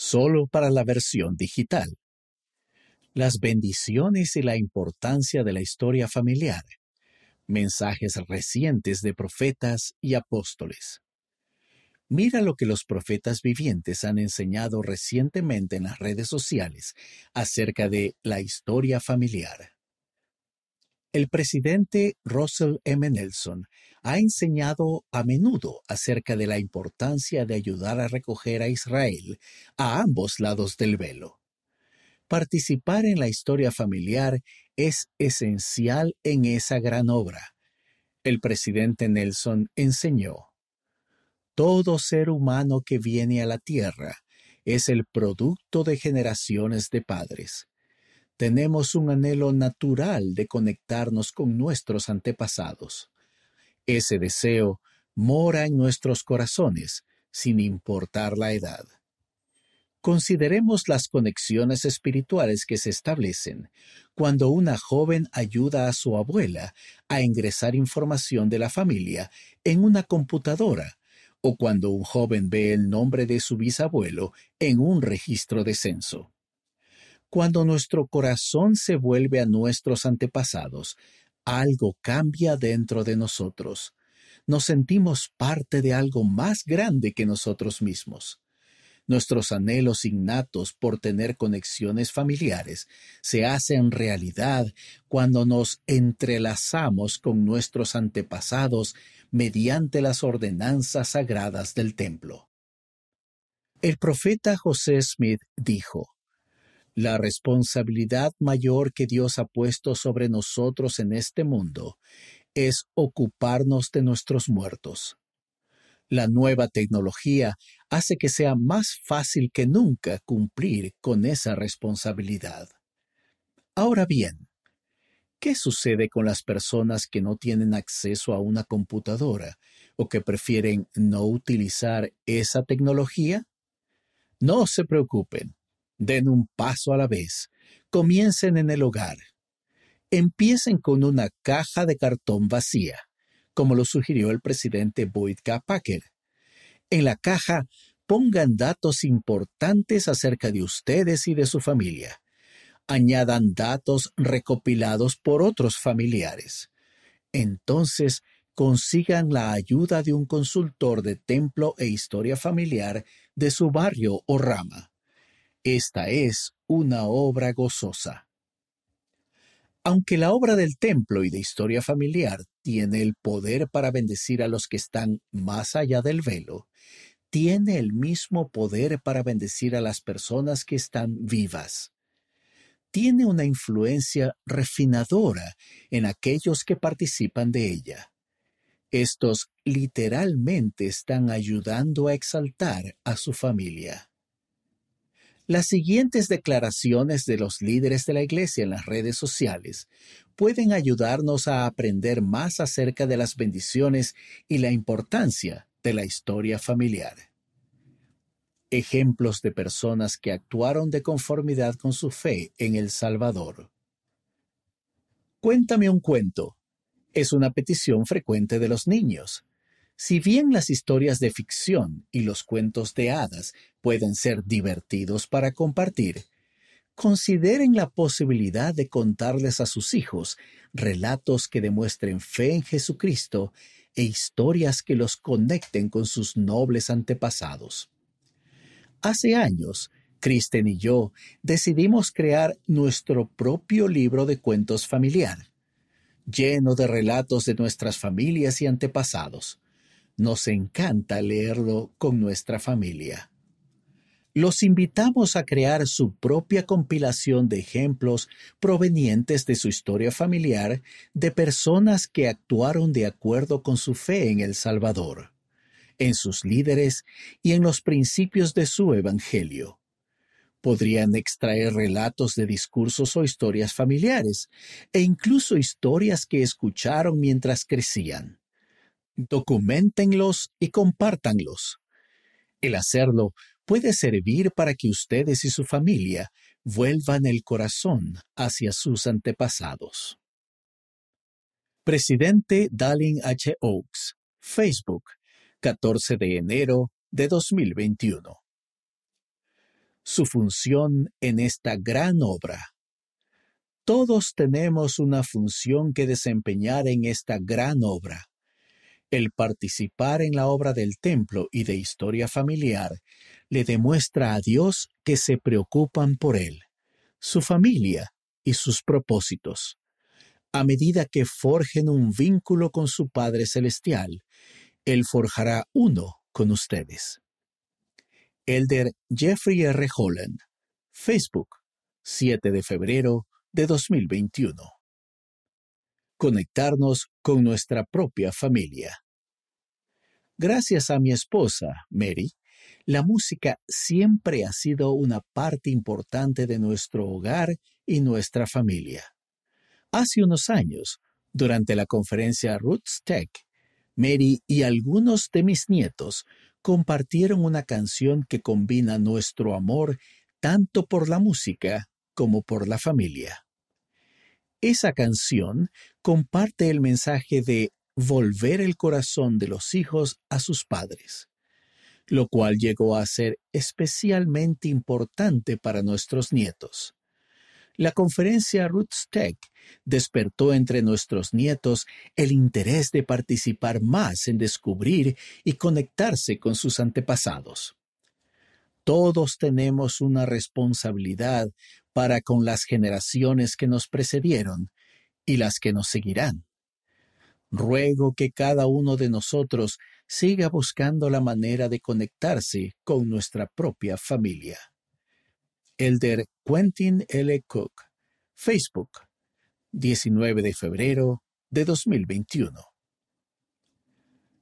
solo para la versión digital. Las bendiciones y la importancia de la historia familiar. Mensajes recientes de profetas y apóstoles. Mira lo que los profetas vivientes han enseñado recientemente en las redes sociales acerca de la historia familiar. El presidente Russell M. Nelson ha enseñado a menudo acerca de la importancia de ayudar a recoger a Israel a ambos lados del velo. Participar en la historia familiar es esencial en esa gran obra. El presidente Nelson enseñó todo ser humano que viene a la tierra es el producto de generaciones de padres. Tenemos un anhelo natural de conectarnos con nuestros antepasados. Ese deseo mora en nuestros corazones, sin importar la edad. Consideremos las conexiones espirituales que se establecen cuando una joven ayuda a su abuela a ingresar información de la familia en una computadora o cuando un joven ve el nombre de su bisabuelo en un registro de censo. Cuando nuestro corazón se vuelve a nuestros antepasados, algo cambia dentro de nosotros. Nos sentimos parte de algo más grande que nosotros mismos. Nuestros anhelos innatos por tener conexiones familiares se hacen realidad cuando nos entrelazamos con nuestros antepasados mediante las ordenanzas sagradas del templo. El profeta José Smith dijo, La responsabilidad mayor que Dios ha puesto sobre nosotros en este mundo es ocuparnos de nuestros muertos. La nueva tecnología hace que sea más fácil que nunca cumplir con esa responsabilidad. Ahora bien, ¿qué sucede con las personas que no tienen acceso a una computadora o que prefieren no utilizar esa tecnología? No se preocupen, den un paso a la vez, comiencen en el hogar. Empiecen con una caja de cartón vacía como lo sugirió el presidente Boyd K. Packer. En la caja pongan datos importantes acerca de ustedes y de su familia. Añadan datos recopilados por otros familiares. Entonces, consigan la ayuda de un consultor de templo e historia familiar de su barrio o rama. Esta es una obra gozosa. Aunque la obra del templo y de historia familiar tiene el poder para bendecir a los que están más allá del velo, tiene el mismo poder para bendecir a las personas que están vivas. Tiene una influencia refinadora en aquellos que participan de ella. Estos literalmente están ayudando a exaltar a su familia. Las siguientes declaraciones de los líderes de la Iglesia en las redes sociales pueden ayudarnos a aprender más acerca de las bendiciones y la importancia de la historia familiar. Ejemplos de personas que actuaron de conformidad con su fe en El Salvador. Cuéntame un cuento. Es una petición frecuente de los niños. Si bien las historias de ficción y los cuentos de hadas pueden ser divertidos para compartir, consideren la posibilidad de contarles a sus hijos relatos que demuestren fe en Jesucristo e historias que los conecten con sus nobles antepasados. Hace años, Kristen y yo decidimos crear nuestro propio libro de cuentos familiar, lleno de relatos de nuestras familias y antepasados nos encanta leerlo con nuestra familia. Los invitamos a crear su propia compilación de ejemplos provenientes de su historia familiar de personas que actuaron de acuerdo con su fe en El Salvador, en sus líderes y en los principios de su Evangelio. Podrían extraer relatos de discursos o historias familiares, e incluso historias que escucharon mientras crecían documentenlos y compártanlos. El hacerlo puede servir para que ustedes y su familia vuelvan el corazón hacia sus antepasados. Presidente Dallin H. Oaks, Facebook, 14 de enero de 2021. su función en esta gran obra. Todos tenemos una función que desempeñar en esta gran obra. El participar en la obra del templo y de historia familiar le demuestra a Dios que se preocupan por él, su familia y sus propósitos. A medida que forjen un vínculo con su Padre Celestial, Él forjará uno con ustedes. Elder Jeffrey R. Holland, Facebook, 7 de febrero de 2021. Conectarnos con nuestra propia familia. Gracias a mi esposa, Mary, la música siempre ha sido una parte importante de nuestro hogar y nuestra familia. Hace unos años, durante la conferencia Roots Tech, Mary y algunos de mis nietos compartieron una canción que combina nuestro amor tanto por la música como por la familia. Esa canción comparte el mensaje de volver el corazón de los hijos a sus padres, lo cual llegó a ser especialmente importante para nuestros nietos. La conferencia Roots Tech despertó entre nuestros nietos el interés de participar más en descubrir y conectarse con sus antepasados. Todos tenemos una responsabilidad para con las generaciones que nos precedieron y las que nos seguirán. Ruego que cada uno de nosotros siga buscando la manera de conectarse con nuestra propia familia. Elder Quentin L. Cook, Facebook, 19 de febrero de 2021.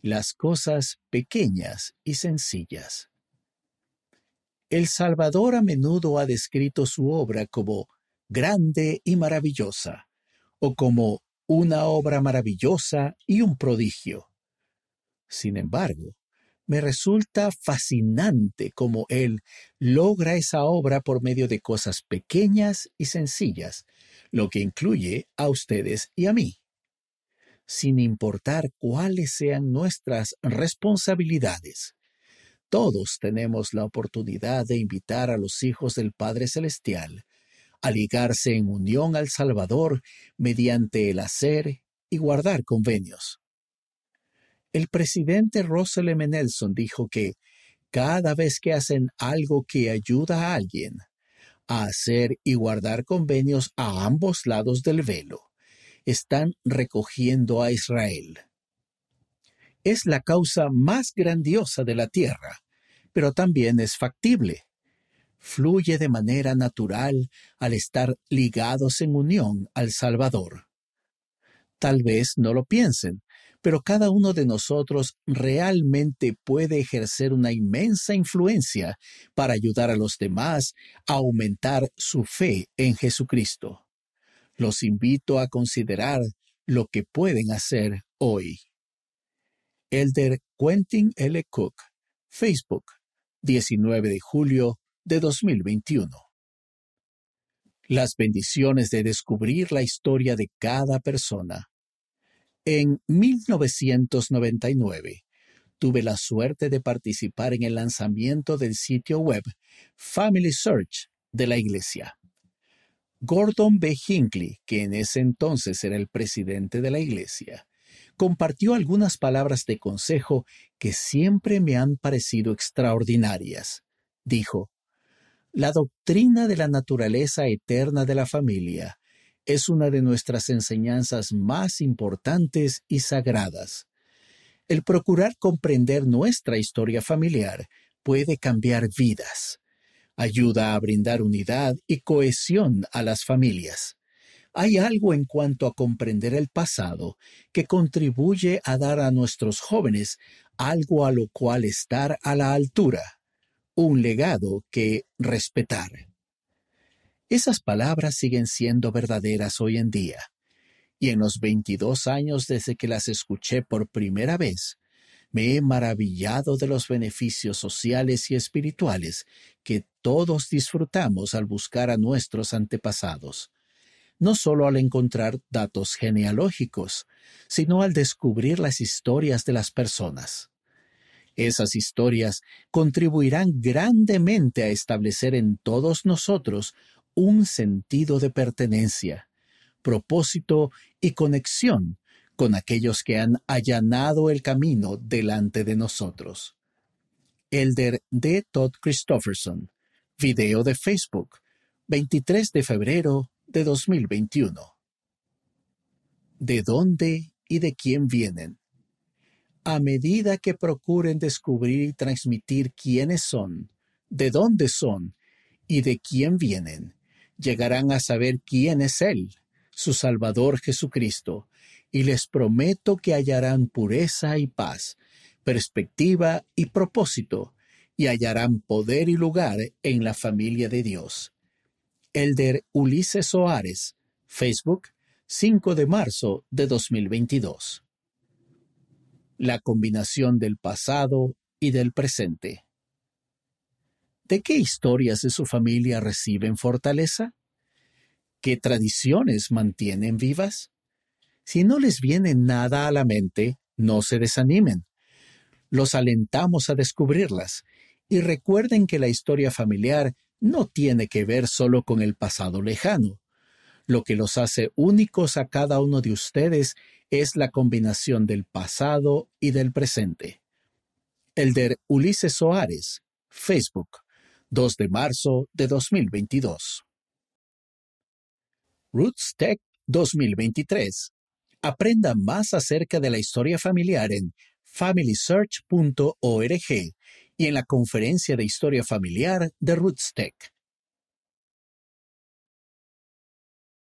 Las cosas pequeñas y sencillas. El Salvador a menudo ha descrito su obra como grande y maravillosa, o como una obra maravillosa y un prodigio. Sin embargo, me resulta fascinante cómo él logra esa obra por medio de cosas pequeñas y sencillas, lo que incluye a ustedes y a mí. Sin importar cuáles sean nuestras responsabilidades, todos tenemos la oportunidad de invitar a los hijos del Padre Celestial a ligarse en unión al Salvador mediante el hacer y guardar convenios. El presidente Russell M. Nelson dijo que cada vez que hacen algo que ayuda a alguien a hacer y guardar convenios a ambos lados del velo, están recogiendo a Israel. Es la causa más grandiosa de la tierra, pero también es factible. Fluye de manera natural al estar ligados en unión al Salvador. Tal vez no lo piensen, pero cada uno de nosotros realmente puede ejercer una inmensa influencia para ayudar a los demás a aumentar su fe en Jesucristo. Los invito a considerar lo que pueden hacer hoy. Elder Quentin L. Cook, Facebook, 19 de julio de 2021. Las bendiciones de descubrir la historia de cada persona. En 1999, tuve la suerte de participar en el lanzamiento del sitio web Family Search de la Iglesia. Gordon B. Hinckley, que en ese entonces era el presidente de la Iglesia, compartió algunas palabras de consejo que siempre me han parecido extraordinarias. Dijo, La doctrina de la naturaleza eterna de la familia es una de nuestras enseñanzas más importantes y sagradas. El procurar comprender nuestra historia familiar puede cambiar vidas. Ayuda a brindar unidad y cohesión a las familias. Hay algo en cuanto a comprender el pasado que contribuye a dar a nuestros jóvenes algo a lo cual estar a la altura, un legado que respetar. Esas palabras siguen siendo verdaderas hoy en día. Y en los 22 años desde que las escuché por primera vez, me he maravillado de los beneficios sociales y espirituales que todos disfrutamos al buscar a nuestros antepasados, no solo al encontrar datos genealógicos, sino al descubrir las historias de las personas. Esas historias contribuirán grandemente a establecer en todos nosotros un sentido de pertenencia, propósito y conexión con aquellos que han allanado el camino delante de nosotros. Elder D. Todd Christofferson, video de Facebook, 23 de febrero de 2021. ¿De dónde y de quién vienen? a medida que procuren descubrir y transmitir quiénes son, de dónde son y de quién vienen, llegarán a saber quién es Él, su Salvador Jesucristo, y les prometo que hallarán pureza y paz, perspectiva y propósito, y hallarán poder y lugar en la familia de Dios. Elder Ulises Soares, Facebook, 5 de marzo de 2022 la combinación del pasado y del presente. ¿De qué historias de su familia reciben fortaleza? ¿Qué tradiciones mantienen vivas? Si no les viene nada a la mente, no se desanimen. Los alentamos a descubrirlas y recuerden que la historia familiar no tiene que ver solo con el pasado lejano. Lo que los hace únicos a cada uno de ustedes es la combinación del pasado y del presente. Elder Ulises Soares, Facebook, 2 de marzo de 2022. Roots Tech 2023. Aprenda más acerca de la historia familiar en familysearch.org y en la conferencia de historia familiar de Roots.